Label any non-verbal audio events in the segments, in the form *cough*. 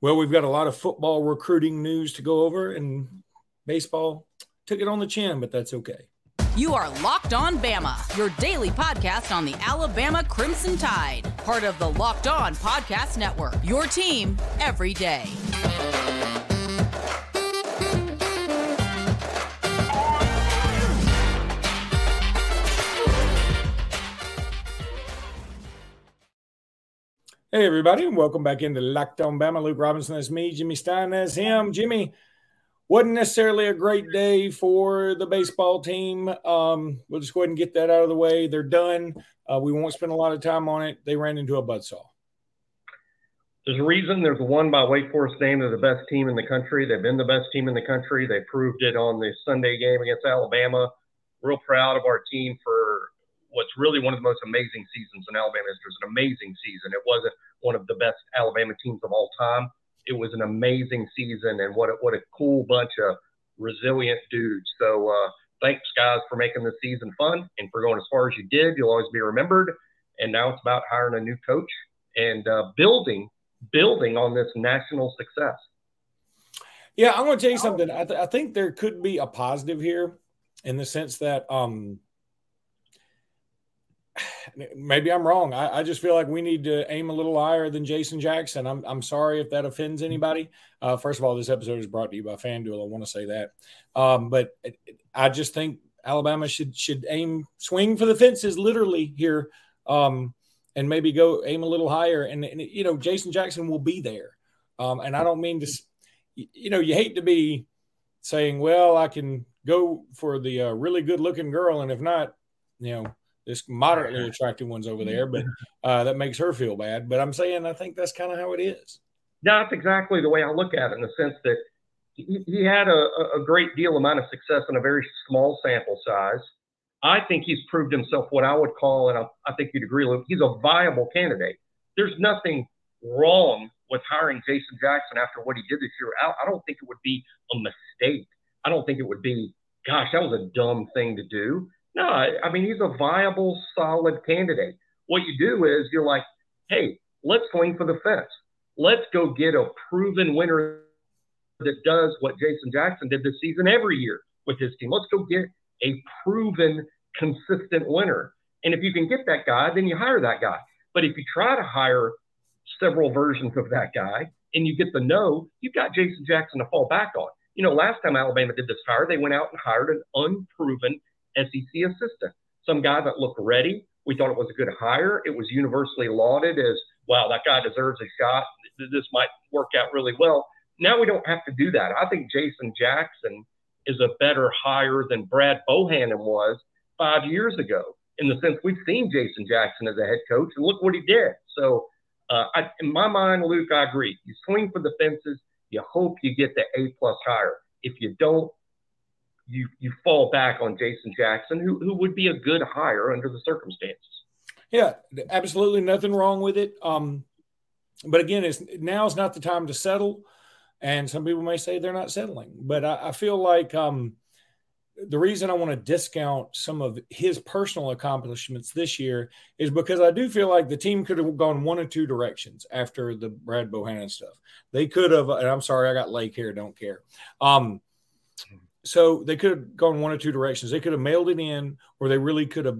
Well, we've got a lot of football recruiting news to go over, and baseball took it on the chin, but that's okay. You are Locked On Bama, your daily podcast on the Alabama Crimson Tide, part of the Locked On Podcast Network. Your team every day. Hey, everybody, and welcome back into Locked On Bama. Luke Robinson, that's me. Jimmy Stein, that's him. Jimmy, wasn't necessarily a great day for the baseball team. Um, we'll just go ahead and get that out of the way. They're done. Uh, we won't spend a lot of time on it. They ran into a buzzsaw. There's a reason. There's one by Wake Forest name. They're the best team in the country. They've been the best team in the country. They proved it on the Sunday game against Alabama. Real proud of our team for what's really one of the most amazing seasons in Alabama history. An amazing season. It wasn't one of the best Alabama teams of all time. It was an amazing season, and what a, what a cool bunch of resilient dudes. So uh, thanks, guys, for making the season fun and for going as far as you did. You'll always be remembered. And now it's about hiring a new coach and uh, building building on this national success. Yeah, I'm going to tell you something. I, th- I think there could be a positive here in the sense that um, maybe I'm wrong. I, I, just feel like we need to aim a little higher than Jason Jackson. I'm, I'm sorry if that offends anybody. Uh, first of all, this episode is brought to you by FanDuel. I want to say that. Um, but I just think Alabama should should aim swing for the fences literally here um, and maybe go aim a little higher. And, and you know, Jason Jackson will be there. Um, and I don't mean to, you know, you hate to be saying, well, I can go for the uh, really good looking girl. And if not, you know, this moderately attractive one's over there, but *laughs* uh, that makes her feel bad. But I'm saying I think that's kind of how it is. That's exactly the way I look at it, in the sense that he, he had a, a great deal amount of success in a very small sample size. I think he's proved himself what I would call, and I, I think you'd agree, Luke, he's a viable candidate. There's nothing wrong with hiring Jason Jackson after what he did this year. I, I don't think it would be a mistake. I don't think it would be, gosh, that was a dumb thing to do. No, I mean, he's a viable, solid candidate. What you do is you're like, hey, let's swing for the fence. Let's go get a proven winner that does what Jason Jackson did this season every year with his team. Let's go get a proven, consistent winner. And if you can get that guy, then you hire that guy. But if you try to hire several versions of that guy and you get the no, you've got Jason Jackson to fall back on. You know, last time Alabama did this hire, they went out and hired an unproven SEC assistant, some guy that looked ready. We thought it was a good hire. It was universally lauded as, wow, that guy deserves a shot. This might work out really well. Now we don't have to do that. I think Jason Jackson is a better hire than Brad Bohannon was five years ago, in the sense we've seen Jason Jackson as a head coach, and look what he did. So, uh, I, in my mind, Luke, I agree. You swing for the fences. You hope you get the A plus hire. If you don't, you you fall back on Jason Jackson, who who would be a good hire under the circumstances. Yeah, absolutely nothing wrong with it. Um, but again, it's now is not the time to settle. And some people may say they're not settling, but I, I feel like um, the reason I want to discount some of his personal accomplishments this year is because I do feel like the team could have gone one or two directions after the Brad Bohannon stuff. They could have, and I'm sorry, I got Lake here, don't care. Um, so they could have gone one or two directions. They could have mailed it in, or they really could have,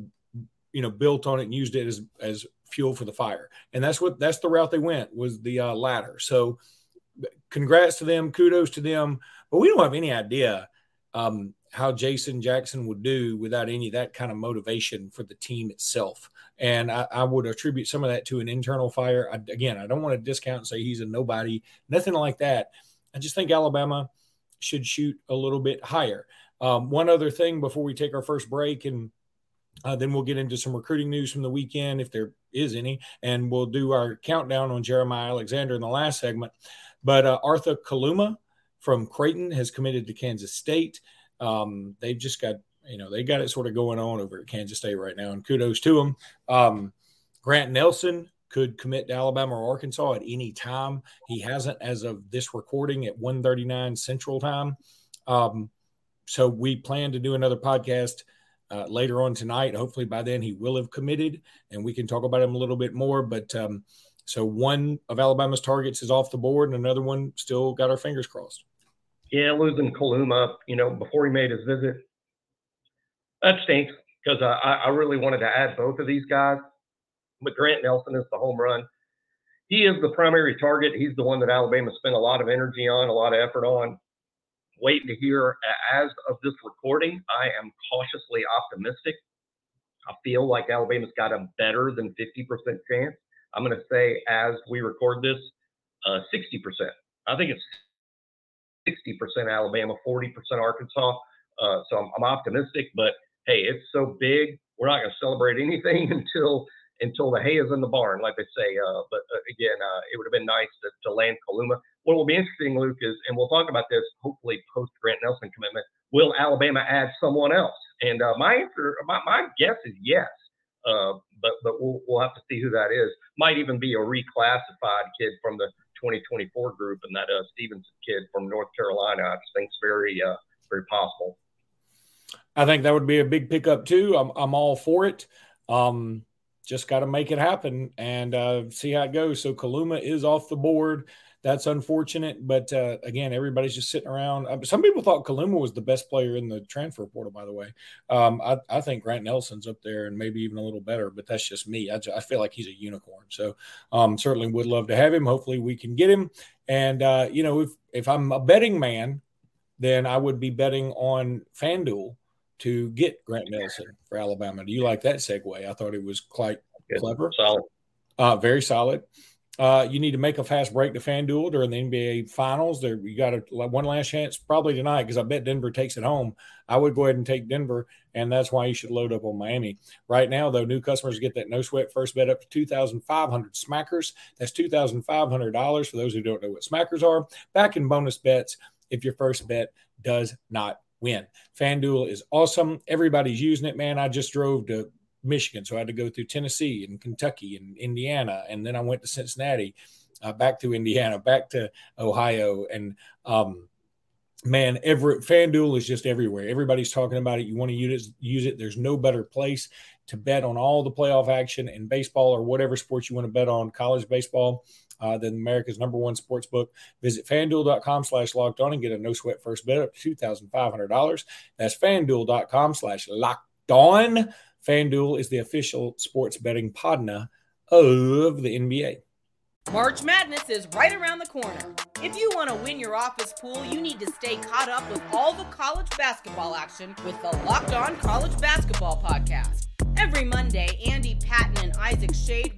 you know, built on it and used it as as fuel for the fire. And that's what that's the route they went was the uh, latter. So, congrats to them, kudos to them. But we don't have any idea um, how Jason Jackson would do without any of that kind of motivation for the team itself. And I, I would attribute some of that to an internal fire. I, again, I don't want to discount and say he's a nobody, nothing like that. I just think Alabama should shoot a little bit higher. Um, one other thing before we take our first break, and uh, then we'll get into some recruiting news from the weekend if there is any, and we'll do our countdown on Jeremiah Alexander in the last segment. But uh, Arthur Kaluma from Creighton has committed to Kansas State. Um, they've just got you know they got it sort of going on over at Kansas State right now, and kudos to them. Um, Grant Nelson could commit to Alabama or Arkansas at any time. He hasn't as of this recording at 1:39 Central Time. Um, so we plan to do another podcast uh, later on tonight. Hopefully by then he will have committed, and we can talk about him a little bit more. But um, So one of Alabama's targets is off the board, and another one still got our fingers crossed. Yeah, losing Kaluma, you know, before he made his visit, that stinks because I, I really wanted to add both of these guys. But Grant Nelson is the home run. He is the primary target. He's the one that Alabama spent a lot of energy on, a lot of effort on. Waiting to hear. As of this recording, I am cautiously optimistic. I feel like Alabama's got a better than 50% chance. I'm going to say, as we record this, uh, 60%. I think it's 60% Alabama, 40% Arkansas. Uh, so I'm, I'm, optimistic, but hey, it's so big. We're not going to celebrate anything *laughs* until until the hay is in the barn, like they say. Uh, but uh, again, uh, it would have been nice to, to land Kaluma. What will be interesting, Luke, is, and we'll talk about this hopefully post Grant Nelson commitment. Will Alabama add someone else? And uh, my answer, my, my guess is yes. Uh, but but we'll, we'll have to see who that is. Might even be a reclassified kid from the 2024 group, and that uh, Stevenson kid from North Carolina. I just think it's very very possible. I think that would be a big pickup too. I'm I'm all for it. Um, just got to make it happen and uh, see how it goes. So Kaluma is off the board that's unfortunate. But uh, again, everybody's just sitting around. Uh, some people thought Kaluma was the best player in the transfer portal, by the way. Um, I, I, think Grant Nelson's up there and maybe even a little better, but that's just me. I, I feel like he's a unicorn. So um, certainly would love to have him. Hopefully we can get him. And, uh, you know, if, if I'm a betting man, then I would be betting on FanDuel to get Grant Nelson for Alabama. Do you like that segue? I thought it was quite Good. clever. Solid. Uh, very solid. Uh, you need to make a fast break to FanDuel during the NBA Finals. There, you got a, one last chance, probably tonight, because I bet Denver takes it home. I would go ahead and take Denver, and that's why you should load up on Miami. Right now, though, new customers get that no sweat first bet up to two thousand five hundred smackers. That's two thousand five hundred dollars for those who don't know what smackers are. Back in bonus bets if your first bet does not win. FanDuel is awesome. Everybody's using it, man. I just drove to Michigan. So I had to go through Tennessee and Kentucky and Indiana. And then I went to Cincinnati, uh, back to Indiana, back to Ohio. And, um, man, every FanDuel is just everywhere. Everybody's talking about it. You want to use it, use it. There's no better place to bet on all the playoff action in baseball or whatever sports you want to bet on, college baseball. Uh, than America's number one sports book. Visit fanduel.com slash locked on and get a no sweat first bet up to $2,500. That's fanduel.com slash locked on. FanDuel is the official sports betting partner of the NBA. March Madness is right around the corner. If you want to win your office pool, you need to stay caught up with all the college basketball action with the Locked On College Basketball Podcast. Every Monday, Andy Patton and Isaac recap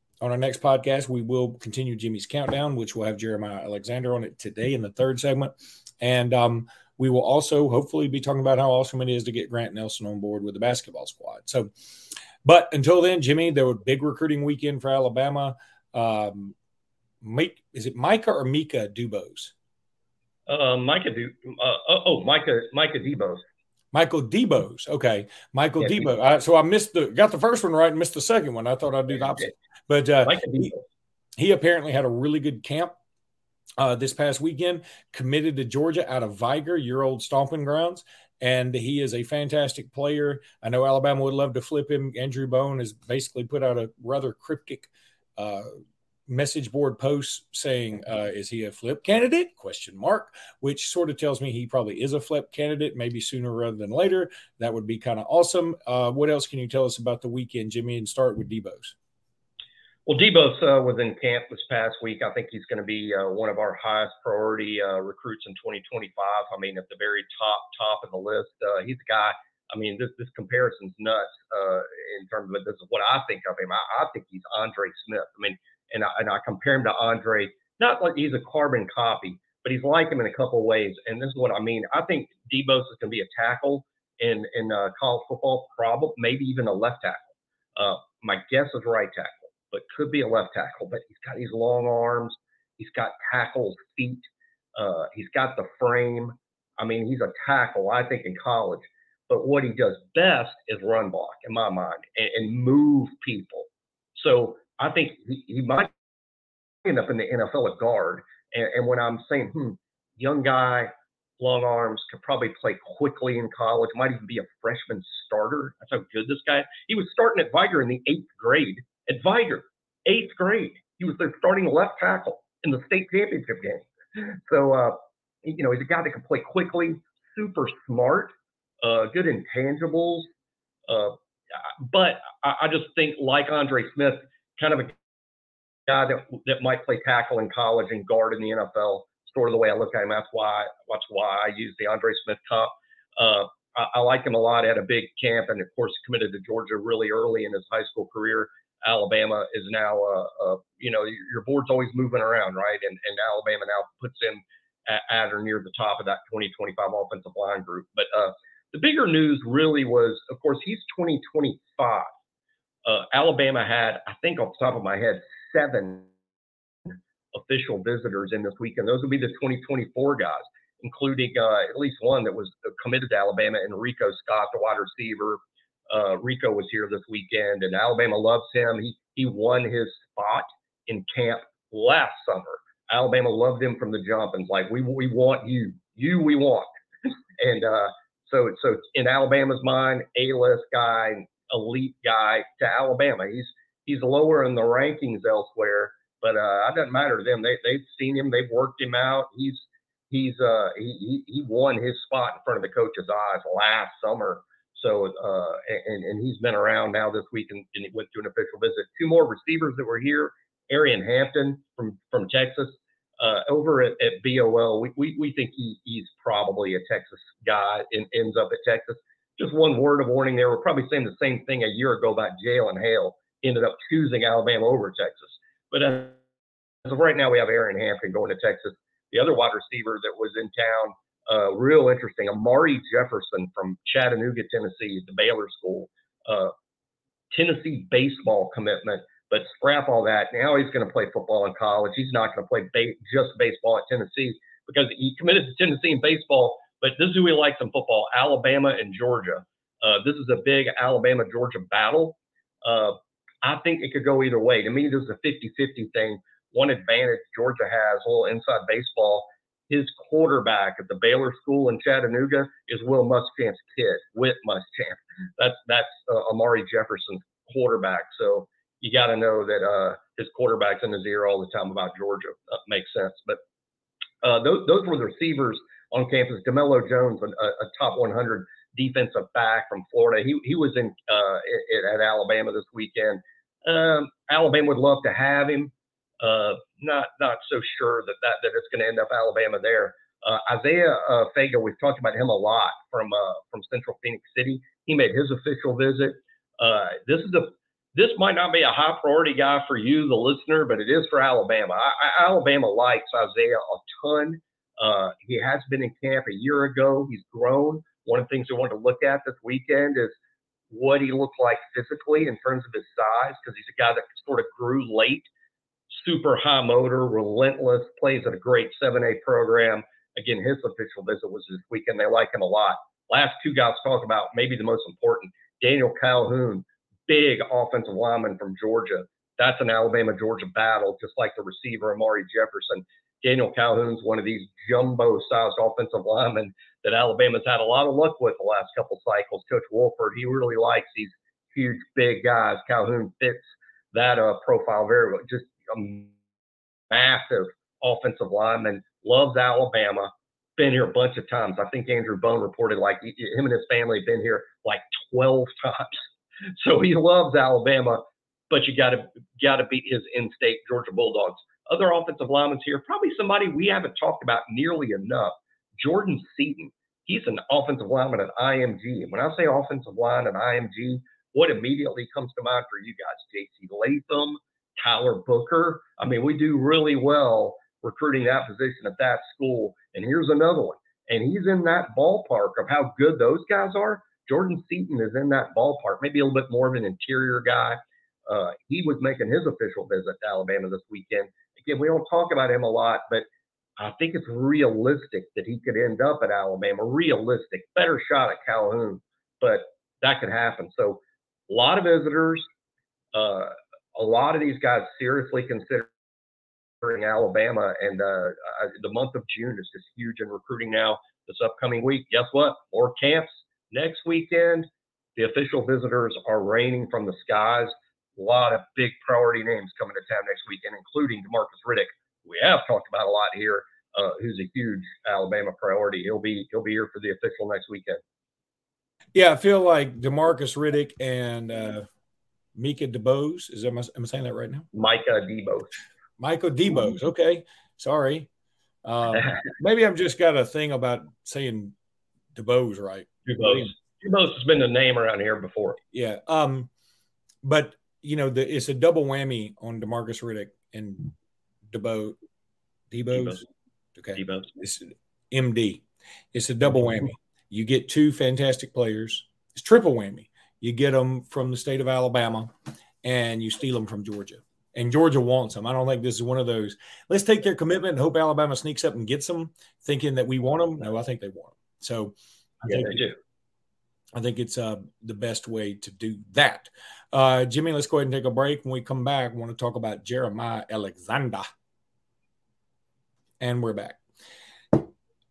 on our next podcast, we will continue Jimmy's countdown, which we'll have Jeremiah Alexander on it today in the third segment. And um, we will also hopefully be talking about how awesome it is to get Grant Nelson on board with the basketball squad. So, but until then, Jimmy, there was a big recruiting weekend for Alabama. Um, Mike, is it Micah or Mika Dubose? Uh, Micah, du- uh, oh, oh, Micah, Micah Debose. Michael Debose. Okay. Michael yeah, Debo. So I missed the, got the first one right and missed the second one. I thought I'd do the opposite. But uh, he, he, apparently had a really good camp uh, this past weekend, committed to Georgia out of Vigor, your old stomping grounds. And he is a fantastic player. I know Alabama would love to flip him. Andrew Bone has basically put out a rather cryptic uh, message board post saying, uh, "Is he a flip candidate?" Question mark, which sort of tells me he probably is a flip candidate, maybe sooner rather than later. That would be kind of awesome. Uh, what else can you tell us about the weekend, Jimmy? And start with Debo's. Well, Debose uh, was in camp this past week. I think he's going to be uh, one of our highest priority uh, recruits in 2025. I mean, at the very top top of the list, uh, he's a guy. I mean, this this comparison's nuts uh, in terms of this is what I think of him. I, I think he's Andre Smith. I mean, and I, and I compare him to Andre, not like he's a carbon copy, but he's like him in a couple of ways. And this is what I mean. I think Debose is going to be a tackle in in uh, college football, probably maybe even a left tackle. my guess is right tackle but could be a left tackle. But he's got these long arms. He's got tackles, feet. Uh, he's got the frame. I mean, he's a tackle, I think, in college. But what he does best is run block, in my mind, and, and move people. So I think he, he might end up in the NFL at guard. And, and when I'm saying, hmm, young guy, long arms, could probably play quickly in college, might even be a freshman starter. That's how good this guy. He was starting at Vigor in the eighth grade. At Vigor, eighth grade, he was their starting left tackle in the state championship game. So, uh, you know, he's a guy that can play quickly, super smart, uh, good intangibles. Uh, but I, I just think, like Andre Smith, kind of a guy that that might play tackle in college and guard in the NFL. Sort of the way I look at him. That's why that's why I use the Andre Smith comp. Uh, I, I like him a lot. Had a big camp, and of course committed to Georgia really early in his high school career. Alabama is now, uh, uh, you know, your board's always moving around, right? And, and Alabama now puts him at, at, or near the top of that 2025 offensive line group. But uh, the bigger news really was, of course, he's 2025. Uh, Alabama had, I think off the top of my head, seven official visitors in this weekend. Those would be the 2024 guys, including at least one that was committed to Alabama, Rico Scott, the wide receiver. Uh, Rico was here this weekend, and Alabama loves him. He he won his spot in camp last summer. Alabama loved him from the jump and like, we we want you, you we want. *laughs* and uh, so so in Alabama's mind, A-list guy, elite guy to Alabama. He's he's lower in the rankings elsewhere, but uh, it doesn't matter to them. They they've seen him, they've worked him out. He's he's uh he he won his spot in front of the coach's eyes last summer. So uh and and he's been around now this week and, and went to an official visit. Two more receivers that were here. Arian Hampton from from Texas. Uh, over at, at BOL, we, we, we think he, he's probably a Texas guy and ends up at Texas. Just one word of warning there. We're probably saying the same thing a year ago about Jalen Hale ended up choosing Alabama over Texas. But as of right now, we have Arian Hampton going to Texas. The other wide receiver that was in town, uh, real interesting, Amari Jefferson from Chattanooga, Tennessee, the Baylor School. Uh, Tennessee baseball commitment, but scrap all that. Now he's going to play football in college. He's not going to play ba- just baseball at Tennessee because he committed to Tennessee in baseball. But this is who he likes in football: Alabama and Georgia. Uh, this is a big Alabama Georgia battle. Uh, I think it could go either way. To me, this is a 50 50 thing. One advantage Georgia has, a little inside baseball, his quarterback at the Baylor School in Chattanooga is Will Muschamp's kid, Whit Muschamp. That's that's uh, Amari Jefferson's quarterback. So you got to know that uh, his quarterback's in his ear all the time about Georgia. Uh, makes sense. But uh, those, those were the receivers on campus. DeMello Jones, a, a, top 100 defensive back from Florida. He, he was in uh, at, at Alabama this weekend. Um, Alabama would love to have him. Uh, not not so sure that that, that it's going to end up Alabama there. Uh, Isaiah uh, Fega, we've talked about him a lot from uh, from Central Phoenix City. He made his official visit. Uh, this is a this might not be a high priority guy for you, the listener, but it is for Alabama. I, I, Alabama likes Isaiah a ton. He has been in camp a year ago. He's grown. One of the things we want to look at this weekend is what he looked like physically in terms of his size, because he's a guy that sort of grew late, super high motor, relentless, plays at a great 7A program. Again, his official visit was this weekend. They like him a lot. Last two guys talk about maybe the most important, Daniel Calhoun, big offensive lineman from Georgia. That's an Alabama Georgia battle, just like the receiver Amari Jefferson. Daniel Calhoun's one of these jumbo sized offensive linemen that Alabama's had a lot of luck with the last couple cycles. Coach Wolford, he really likes these huge, big guys. Calhoun fits that uh, profile very well. Just a massive offensive lineman, loves Alabama, been here a bunch of times. I think Andrew Bone reported like him and his family have been here like 12 *laughs* times. So he loves Alabama, but you got to got to beat his in-state Georgia Bulldogs. Other offensive linemen here, probably somebody we haven't talked about nearly enough. Jordan Seaton. He's an offensive lineman at IMG. And when I say offensive line at IMG, what immediately comes to mind for you guys? JC Latham, Tyler Booker. I mean, we do really well recruiting that position at that school. And here's another one. And he's in that ballpark of how good those guys are. Jordan Seaton is in that ballpark, maybe a little bit more of an interior guy. Uh, he was making his official visit to Alabama this weekend. Again, we don't talk about him a lot, but I think it's realistic that he could end up at Alabama. Realistic, better shot at Calhoun, but that could happen. So a lot of visitors, uh, a lot of these guys seriously considering Alabama, and uh, the month of June is just huge in recruiting now. This upcoming week, guess what? More camps next weekend. The official visitors are raining from the skies. A lot of big priority names coming to town next weekend, including Demarcus Riddick. We have talked about a lot here. Uh, who's a huge Alabama priority? He'll be he'll be here for the official next weekend. Yeah, I feel like Demarcus Riddick and uh, Mika DeBose. Is that, am I, am I saying that right now? Micah DeBose. Michael DeBose. Okay, sorry. Uh, *laughs* maybe I've just got a thing about saying DeBose right. DeBose. DeBose has been the name around here before. Yeah. Um, but you know, the, it's a double whammy on Demarcus Riddick and DeBose. DeBose. Okay. DeBose. It's MD. It's a double whammy. You get two fantastic players. It's triple whammy. You get them from the state of Alabama, and you steal them from Georgia. And Georgia wants them. I don't think this is one of those. Let's take their commitment and hope Alabama sneaks up and gets them, thinking that we want them. No, I think they want them. So, I yeah, think they do. I think it's uh, the best way to do that. Uh, Jimmy, let's go ahead and take a break. When we come back, I want to talk about Jeremiah Alexander. And we're back.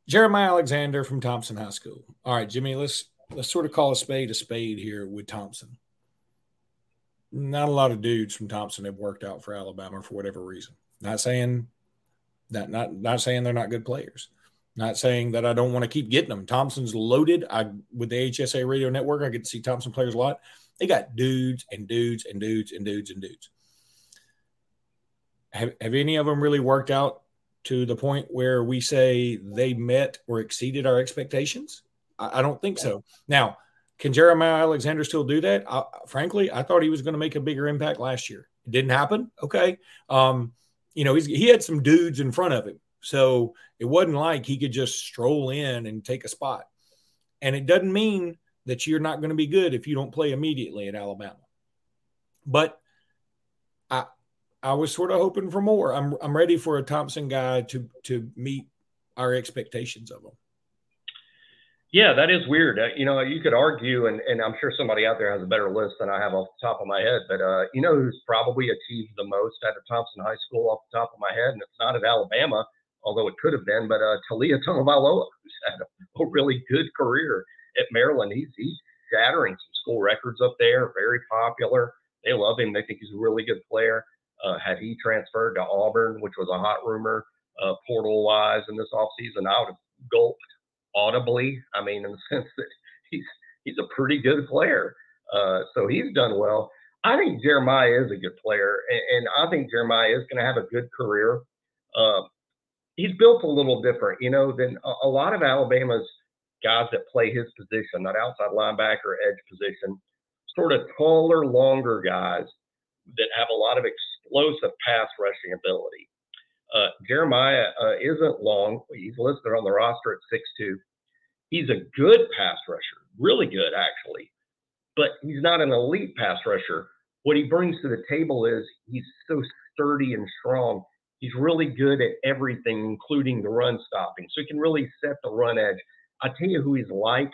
Jeremiah Alexander from Thompson High School. All right, Jimmy, let's let's sort of call a spade a spade here with Thompson. Not a lot of dudes from Thompson have worked out for Alabama for whatever reason. Not saying that not not saying they're not good players. Not saying that I don't want to keep getting them. Thompson's loaded. I with the HSA radio network, I get to see Thompson players a lot. They got dudes and dudes and dudes and dudes and dudes. Have, have any of them really worked out to the point where we say they met or exceeded our expectations? I, I don't think so. Now, can Jeremiah Alexander still do that? I, frankly, I thought he was going to make a bigger impact last year. It didn't happen. Okay. Um, you know, he had some dudes in front of him. So it wasn't like he could just stroll in and take a spot. And it doesn't mean that you're not going to be good if you don't play immediately at Alabama. But I I was sort of hoping for more. I'm I'm ready for a Thompson guy to to meet our expectations of him. Yeah, that is weird. Uh, you know, you could argue, and, and I'm sure somebody out there has a better list than I have off the top of my head. But uh, you know who's probably achieved the most at a Thompson High School off the top of my head, and it's not at Alabama, although it could have been. But uh, Taulia Tagovailoa, who's had a, a really good career at Maryland. He's he's shattering some school records up there. Very popular. They love him. They think he's a really good player. Uh, had he transferred to Auburn, which was a hot rumor uh, portal wise in this offseason, I would have gulped audibly. I mean, in the *laughs* sense that he's he's a pretty good player. Uh, so he's done well. I think Jeremiah is a good player, and, and I think Jeremiah is going to have a good career. Uh, he's built a little different, you know, than a, a, lot of Alabama's guys that play his position, that outside linebacker edge position, sort of taller, longer guys that have a lot of explosive pass rushing ability. Uh, Jeremiah uh, isn't long. He's listed on the roster at 6'2. He's a good pass rusher, really good, actually, but he's not an elite pass rusher. What he brings to the table is he's so sturdy and strong. He's really good at everything, including the run stopping. So he can really set the run edge. I tell you who he's like.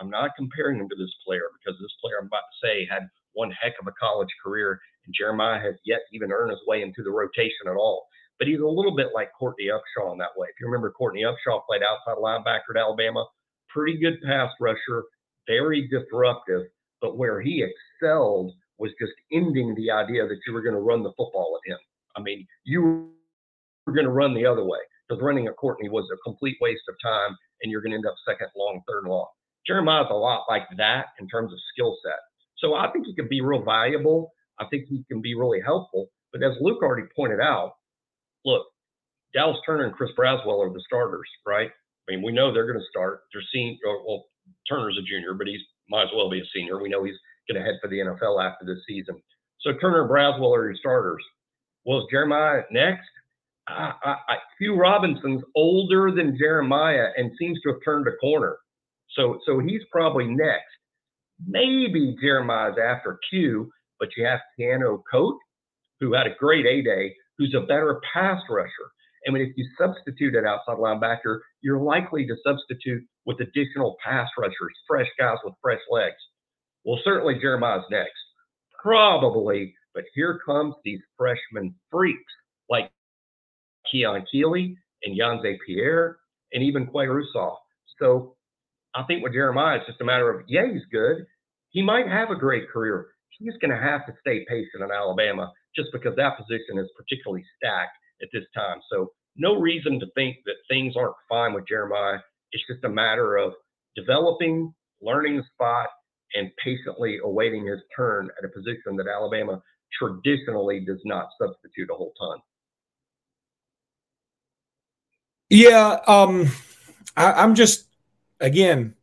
I'm not comparing him to this player because this player I'm about to say had one heck of a college career, and Jeremiah has yet to even earn his way into the rotation at all but he's a little bit like Courtney Upshaw in that way. If you remember, Courtney Upshaw played outside linebacker at Alabama, pretty good pass rusher, very disruptive, but where he excelled was just ending the idea that you were going to run the football at him. I mean, you were going to run the other way because running at Courtney was a complete waste of time, and you're going to end up second long, third long. Jeremiah's a lot like that in terms of skill set. So I think he can be real valuable. I think he can be really helpful. But as Luke already pointed out, look, Dallas Turner and Chris Braswell are the starters, right? I mean, we know they're going to start. They're seeing, uh, well, Turner's a junior, but he's might as well be a senior. We know he's going to head for the NFL after this season. So Turner and Braswell are your starters. Well, Jeremiah next? I, I, I, Q Robinson's older than Jeremiah and seems to have turned a corner. So, so he's probably next. Maybe Jeremiah's after Q, but you have Keanu Koht, who had a great A day, who's a better pass rusher. And if you substitute an outside linebacker, you're likely to substitute with additional pass rushers, fresh guys with fresh legs. Well, certainly Jeremiah's next. Probably, but here comes these freshman freaks like Keon Keeley and Yhonzae Pierre and even Qua Russaw. So I think with Jeremiah, it's just a matter of, yeah, he's good. He might have a great career. He's going to have to stay patient in Alabama just because that position is particularly stacked at this time. So no reason to think that things aren't fine with Jeremiah. It's just a matter of developing, learning the spot, and patiently awaiting his turn at a position that Alabama traditionally does not substitute a whole ton. Yeah, um, I, am just again,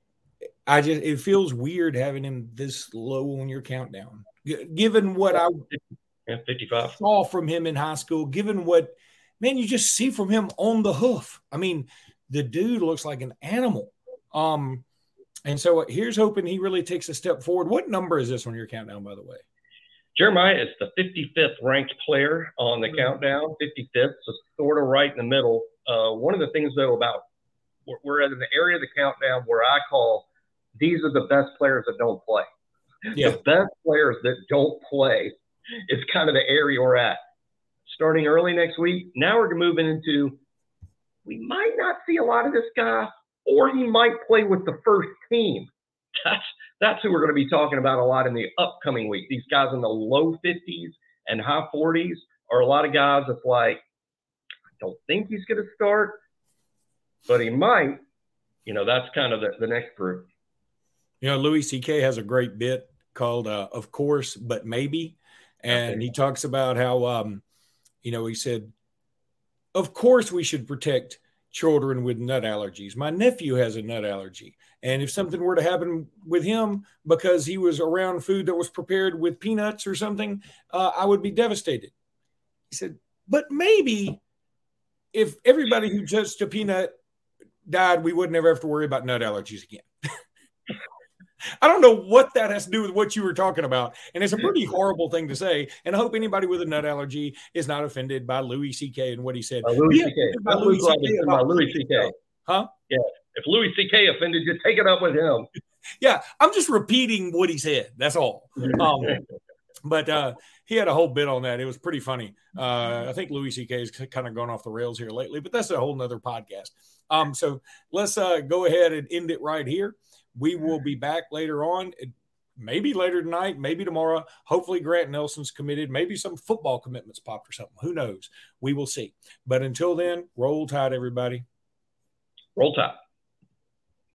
I just it feels weird having him this low on your countdown, G- given what I yeah, 55 saw from him in high school, given what man you just see from him on the hoof. I mean, the dude looks like an animal. Um, and so here's hoping he really takes a step forward. What number is this on your countdown, by the way? Jeremiah is the 55th ranked player on the mm-hmm. countdown, 55th, so sort of right in the middle. Uh, one of the things, though, about we're, we're in the area of the countdown where I call these are the best players that don't play. Yeah. The best players that don't play is kind of the area we're at. Starting early next week, now we're moving into we might not see a lot of this guy, or he might play with the first team. That's that's who we're going to be talking about a lot in the upcoming week. These guys in the low 50s and high 40s are a lot of guys that's like, I don't think he's going to start, but he might. You know, that's kind of the, the next group. You know, Louis C.K. has a great bit called uh, Of Course, But Maybe. And he talks about how, um, you know, he said, Of course we should protect children with nut allergies. My nephew has a nut allergy. And if something were to happen with him because he was around food that was prepared with peanuts or something, uh, I would be devastated. He said, but maybe if everybody who touched a peanut died, we would never have to worry about nut allergies again. I don't know what that has to do with what you were talking about. And it's a pretty horrible thing to say. And I hope anybody with a nut allergy is not offended by Louis C.K. and what he said. By Louis C.K. By Louis C.K. By Louis C.K. Huh? Yeah. If Louis C.K. offended you, take it up with him. *laughs* yeah. I'm just repeating what he said. That's all. *laughs* Um, but uh, he had a whole bit on that. It was pretty funny. Uh, I think Louis C.K. has kind of gone off the rails here lately, but that's a whole nother podcast. Um, so let's uh, go ahead and end it right here. We will be back later on, eh, maybe later tonight, maybe tomorrow. Hopefully, Grant Nelson's committed. Maybe some football commitments popped or something. Who knows? We will see. But until then, roll tide, everybody. Roll tide.